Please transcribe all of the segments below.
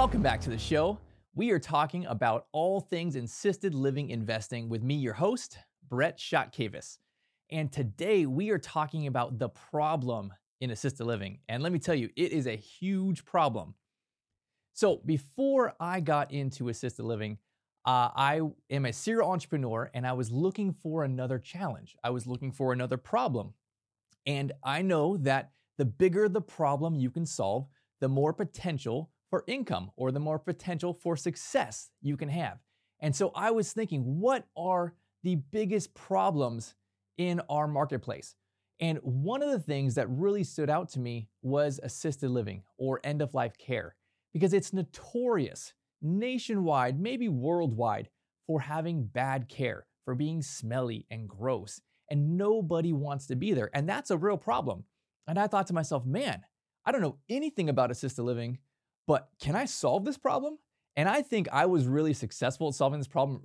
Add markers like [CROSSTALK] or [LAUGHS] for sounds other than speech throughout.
Welcome back to the show. We are talking about all things assisted living investing with me, your host, Brett Chotkevys. And today we are talking about the problem in assisted living. And let me tell you, it is a huge problem. So, before I got into assisted living, uh, I am a serial entrepreneur and I was looking for another challenge. I was looking for another problem. And I know that the bigger the problem you can solve, the more potential for income or the more potential for success you can have. And so I was thinking, what are the biggest problems in our marketplace? And one of the things that really stood out to me was assisted living or end of life care, because it's notorious nationwide, maybe worldwide, for having bad care, for being smelly and gross, and nobody wants to be there. And that's a real problem. And I thought to myself, man, I don't know anything about assisted living, but can I solve this problem? And I think I was really successful at solving this problem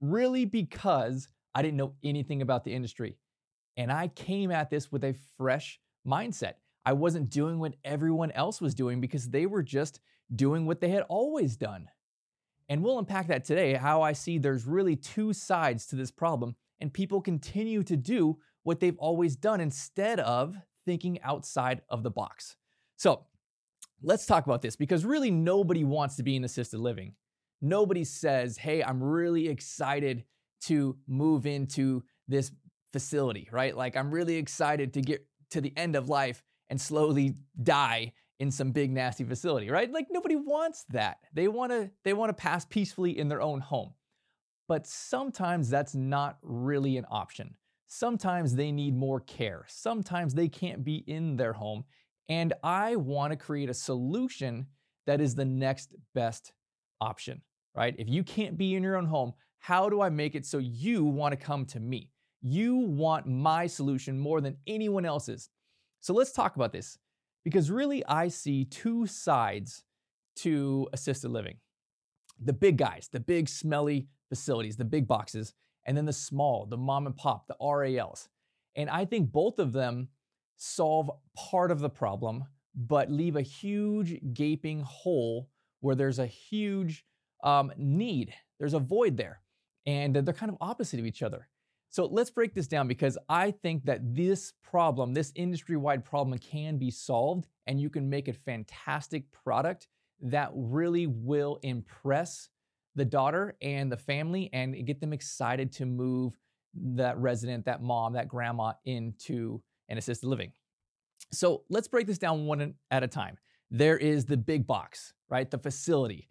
really because I didn't know anything about the industry. And I came at this with a fresh mindset. I wasn't doing what everyone else was doing because they were just doing what they had always done. And we'll unpack that today how I see there's really two sides to this problem, and people continue to do what they've always done instead of thinking outside of the box. So let's talk about this because really nobody wants to be in assisted living. Nobody says, hey, I'm really excited to move into this facility, right? Like, I'm really excited to get to the end of life and slowly die in some big nasty facility, right? Like nobody wants that. They want to they want to pass peacefully in their own home. But sometimes that's not really an option. Sometimes they need more care. Sometimes they can't be in their home. And I want to create a solution that is the next best option, right? If you can't be in your own home, how do I make it so you want to come to me? You want my solution more than anyone else's. So let's talk about this because really I see two sides to assisted living the big guys, the big smelly facilities, the big boxes, and then the small, the mom and pop, the RALs. And I think both of them solve part of the problem, but leave a huge gaping hole where there's a huge um, need. There's a void there. And they're kind of opposite of each other. So let's break this down because I think that this problem, this industry wide problem, can be solved and you can make a fantastic product that really will impress the daughter and the family and get them excited to move that resident, that mom, that grandma into an assisted living. So let's break this down one at a time. There is the big box, right? The facility.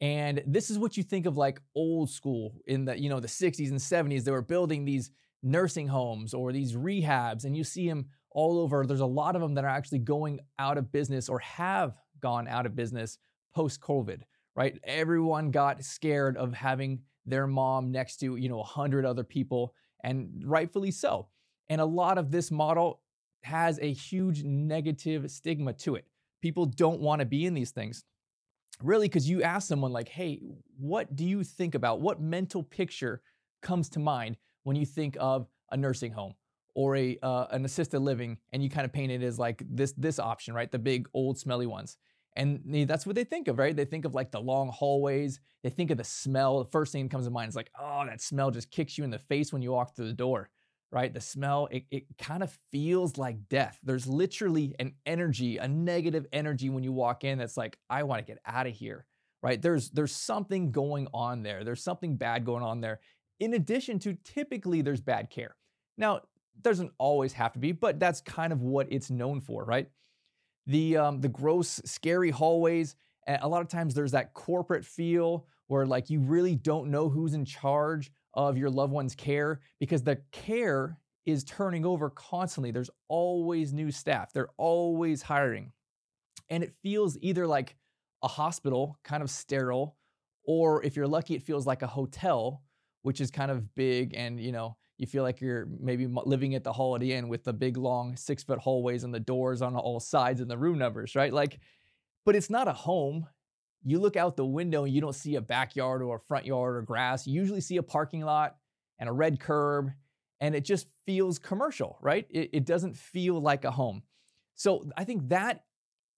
And this is what you think of like old school in the, you know, the 60s and 70s. They were building these nursing homes or these rehabs, and you see them all over. There's a lot of them that are actually going out of business or have gone out of business post COVID, right? Everyone got scared of having their mom next to, you know, 100 other people, and rightfully so. And a lot of this model has a huge negative stigma to it. People don't want to be in these things. Really because you ask someone like hey what do you think about what mental picture comes to mind when you think of a nursing home or a uh, an assisted living? And you kind of paint it as like this this option right? The big old smelly ones. And that's what they think of right? They think of like the long hallways. They think of the smell. The first thing that comes to mind is like oh that smell just kicks you in the face when you walk through the door right? The smell, it, it kind of feels like death. There's literally an energy, a negative energy when you walk in that's like, I want to get out of here, right? There's there's something going on there. There's something bad going on there. In addition to typically there's bad care. Now, doesn't always have to be, but that's kind of what it's known for, right? The um, the gross, scary hallways. A lot of times there's that corporate feel where like you really don't know who's in charge of your loved one's care because the care is turning over constantly. There's always new staff, they're always hiring. And it feels either like a hospital, kind of sterile, or if you're lucky, it feels like a hotel, which is kind of big and, you know, you feel like you're maybe living at the Holiday Inn with the big long six foot hallways and the doors on all sides and the room numbers, right? Like, but it's not a home. You look out the window and you don't see a backyard or a front yard or grass. You usually see a parking lot and a red curb, and it just feels commercial, right? It, it doesn't feel like a home. So I think that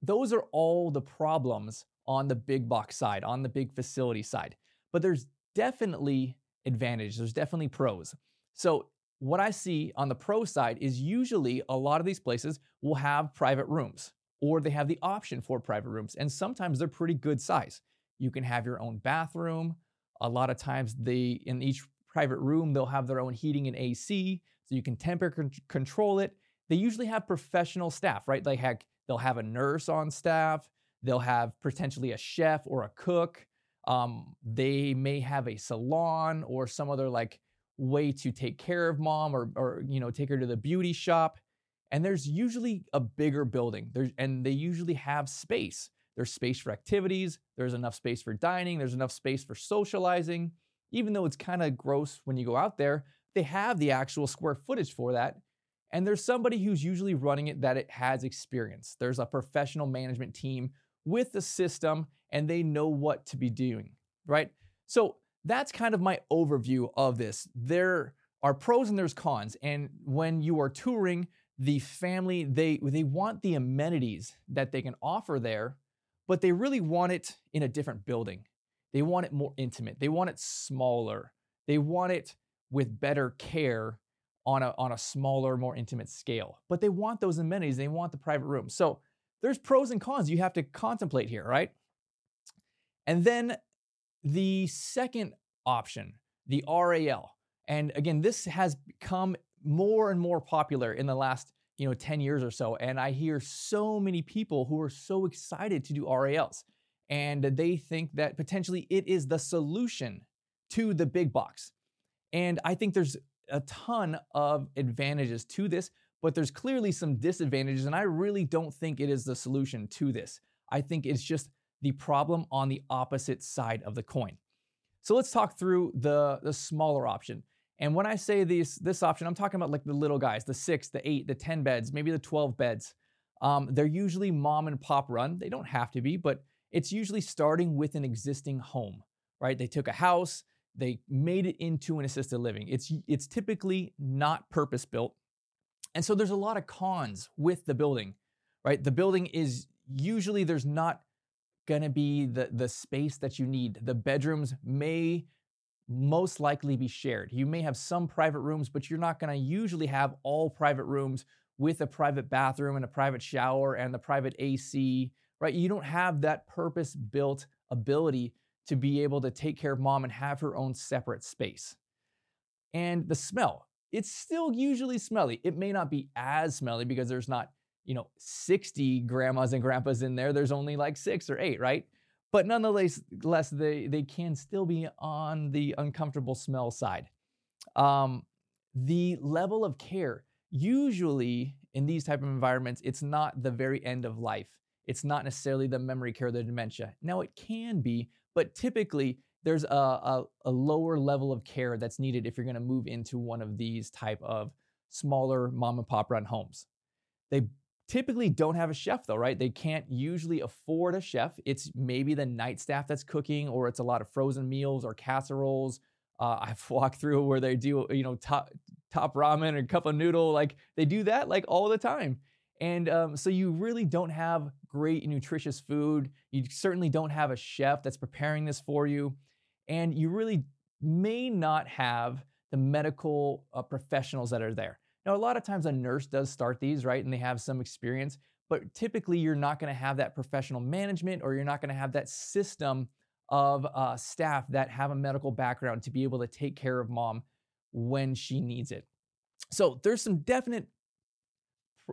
those are all the problems on the big box side, on the big facility side. But there's definitely advantage. There's definitely pros. So what I see on the pro side is usually a lot of these places will have private rooms or they have the option for private rooms. And sometimes they're pretty good size. You can have your own bathroom. A lot of times they in each private room they'll have their own heating and AC so you can temperature control it. They usually have professional staff, right? They heck, they'll have a nurse on staff, they'll have potentially a chef or a cook. Um, they may have a salon or some other like way to take care of mom or, or you know take her to the beauty shop and there's usually a bigger building. There's, and they usually have space. There's space for activities. There's enough space for dining. There's enough space for socializing. Even though it's kind of gross when you go out there they have the actual square footage for that. And there's somebody who's usually running it that it has experience. There's a professional management team with the system and they know what to be doing right? So that's kind of my overview of this. There are pros and there's cons. And when you are touring, the family, they, they want the amenities that they can offer there, but they really want it in a different building. They want it more intimate. They want it smaller. They want it with better care on a, on a smaller, more intimate scale. But they want those amenities. They want the private room. So there's pros and cons you have to contemplate here, right? And then the second option, the RAL, and again, this has become more and more popular in the last you know 10 years or so and i hear so many people who are so excited to do rals and they think that potentially it is the solution to the big box and i think there's a ton of advantages to this but there's clearly some disadvantages and i really don't think it is the solution to this i think it's just the problem on the opposite side of the coin. So let's talk through the, the smaller option. And when I say this, this option, I'm talking about like the little guys, the six, the eight, the 10 beds, maybe the 12 beds. Um, they're usually mom and pop run. They don't have to be, but it's usually starting with an existing home, right? They took a house, they made it into an assisted living. It's, it's typically not purpose built. And so there's a lot of cons with the building, right? The building is usually there's not going to be the, the space that you need. The bedrooms may most likely be shared. You may have some private rooms, but you're not going to usually have all private rooms with a private bathroom and a private shower and the private AC, right? You don't have that purpose built ability to be able to take care of mom and have her own separate space. And the smell, it's still usually smelly. It may not be as smelly because there's not you know 60 grandmas and grandpas in there there's only like six or eight right but nonetheless less they they can still be on the uncomfortable smell side. Um, the level of care usually in these type of environments it's not the very end of life. It's not necessarily the memory care the dementia. Now it can be but typically there's a, a, a lower level of care that's needed if you're going to move into one of these type of smaller mom and pop run homes. They typically don't have a chef though, right? They can't usually afford a chef. It's maybe the night staff that's cooking, or it's a lot of frozen meals or casseroles. Uh, [LAUGHS] I've walked through where they do, you know, top top ramen or cup of noodle. Like they do that like all the time. And um, so you really don't have great nutritious food. You certainly don't have a chef that's preparing this for you. And you really may not have the medical uh, professionals that are there. Now, a lot of times a nurse does start these, right? And they have some experience, but typically you're not going to have that professional management or you're not going to have that system of uh, staff that have a medical background to be able to take care of mom when she needs it. So there's some definite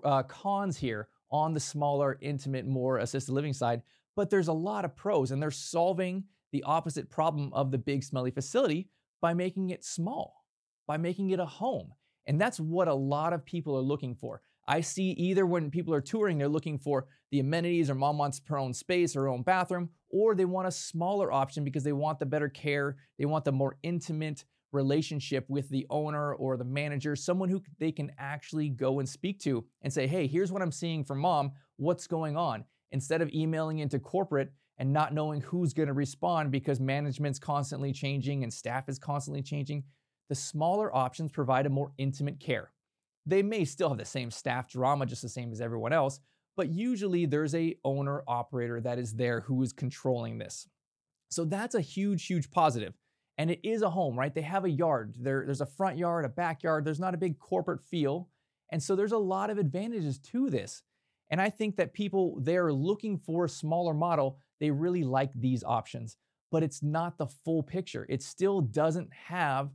uh, cons here on the smaller, intimate, more assisted living side, but there's a lot of pros, and they're solving the opposite problem of the big, smelly facility by making it small, by making it a home. And that's what a lot of people are looking for. I see either when people are touring, they're looking for the amenities or mom wants her own space or her own bathroom, or they want a smaller option because they want the better care, they want the more intimate relationship with the owner or the manager, someone who they can actually go and speak to and say, hey, here's what I'm seeing from mom, what's going on? Instead of emailing into corporate and not knowing who's going to respond because management's constantly changing and staff is constantly changing, the smaller options provide a more intimate care. They may still have the same staff drama, just the same as everyone else, but usually there's a owner operator that is there who is controlling this. So that's a huge, huge positive. And it is a home, right? They have a yard. There, there's a front yard, a backyard. There's not a big corporate feel. And so there's a lot of advantages to this. And I think that people they're looking for a smaller model, they really like these options, but it's not the full picture. It still doesn't have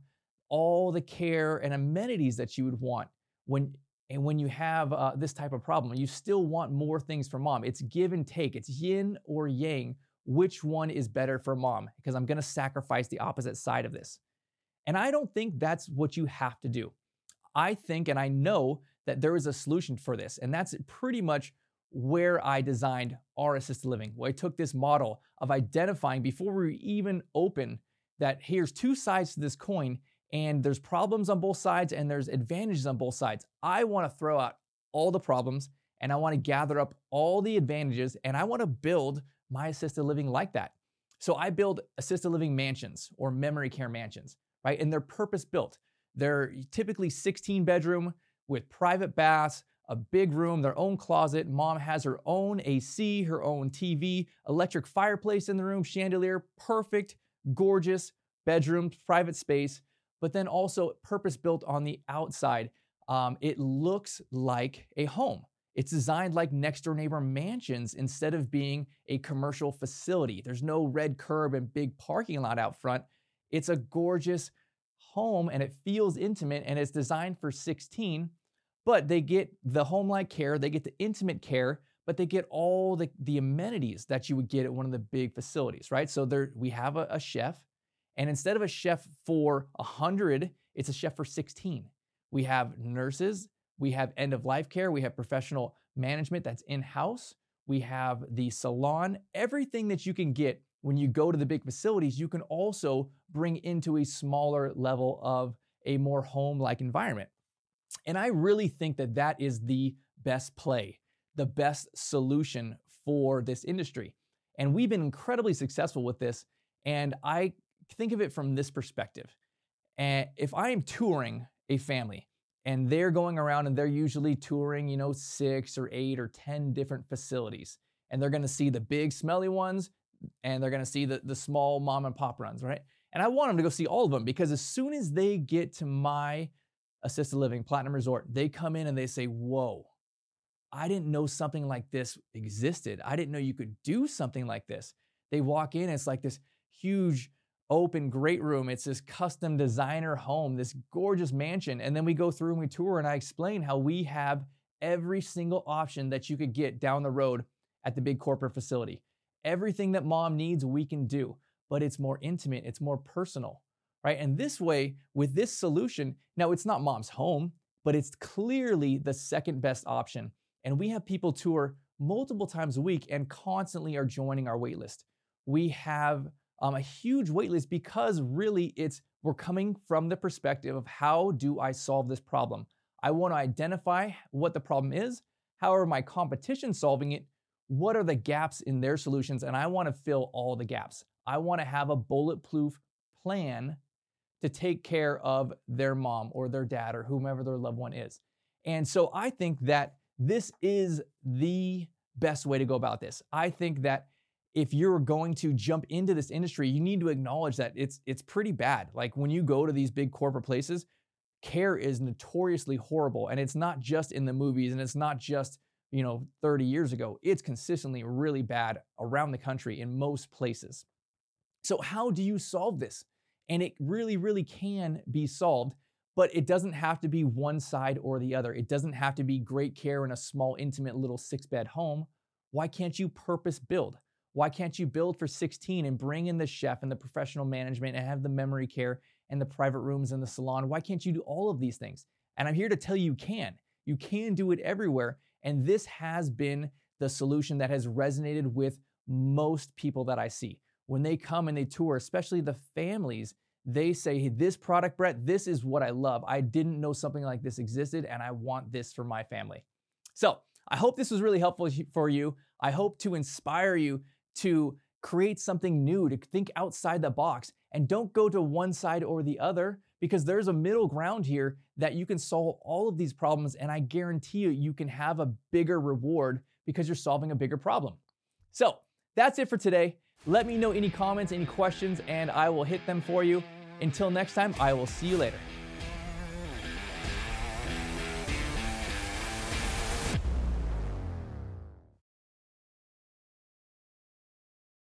all the care and amenities that you would want when and when you have uh, this type of problem. You still want more things for mom. It's give and take. It's yin or yang. Which one is better for mom? Because I'm going to sacrifice the opposite side of this. And I don't think that's what you have to do. I think and I know that there is a solution for this. And that's pretty much where I designed our assisted living. Where I took this model of identifying before we even open that here's two sides to this coin and there's problems on both sides and there's advantages on both sides. I want to throw out all the problems and I want to gather up all the advantages and I want to build my assisted living like that. So I build assisted living mansions or memory care mansions, right? And they're purpose built. They're typically 16 bedroom, with private baths, a big room, their own closet. Mom has her own AC, her own TV, electric fireplace in the room, chandelier, perfect, gorgeous bedroom, private space, but then also purpose built on the outside. Um, it looks like a home. It's designed like next door neighbor mansions instead of being a commercial facility. There's no red curb and big parking lot out front. It's a gorgeous home and it feels intimate and it's designed for 16, but they get the home like care, they get the intimate care, but they get all the, the amenities that you would get at one of the big facilities, right? So there we have a, a chef, and instead of a chef for 100, it's a chef for 16. We have nurses, we have end of life care, we have professional management that's in house, we have the salon, everything that you can get when you go to the big facilities, you can also bring into a smaller level of a more home like environment. And I really think that that is the best play, the best solution for this industry. And we've been incredibly successful with this. And I think of it from this perspective. And if I am touring a family and they're going around and they're usually touring, you know, six or eight or 10 different facilities, and they're going to see the big smelly ones and they're going to see the, the small mom and pop runs, right? And I want them to go see all of them because as soon as they get to my assisted living platinum resort, they come in and they say, Whoa, I didn't know something like this existed. I didn't know you could do something like this. They walk in, it's like this huge, open, great room. It's this custom designer home, this gorgeous mansion. And then we go through and we tour, and I explain how we have every single option that you could get down the road at the big corporate facility. Everything that mom needs, we can do, but it's more intimate, it's more personal, right? And this way, with this solution, now it's not mom's home, but it's clearly the second best option. And we have people tour multiple times a week and constantly are joining our waitlist. We have um, a huge waitlist because really it's we're coming from the perspective of how do I solve this problem? I want to identify what the problem is. However, my competition solving it what are the gaps in their solutions? And I want to fill all the gaps. I want to have a bulletproof plan to take care of their mom or their dad or whomever their loved one is. And so I think that this is the best way to go about this. I think that if you're going to jump into this industry, you need to acknowledge that it's it's pretty bad. Like when you go to these big corporate places, care is notoriously horrible and it's not just in the movies and it's not just you know, 30 years ago, it's consistently really bad around the country in most places. So, how do you solve this? And it really, really can be solved, but it doesn't have to be one side or the other. It doesn't have to be great care in a small, intimate little six bed home. Why can't you purpose build? Why can't you build for 16 and bring in the chef and the professional management and have the memory care and the private rooms and the salon? Why can't you do all of these things? And I'm here to tell you you can. You can do it everywhere. And this has been the solution that has resonated with most people that I see. When they come and they tour, especially the families, they say, hey, This product, Brett, this is what I love. I didn't know something like this existed, and I want this for my family. So I hope this was really helpful for you. I hope to inspire you to create something new, to think outside the box, and don't go to one side or the other because there's a middle ground here that you can solve all of these problems. And I guarantee you, you can have a bigger reward because you're solving a bigger problem. So that's it for today. Let me know any comments, any questions, and I will hit them for you. Until next time, I will see you later.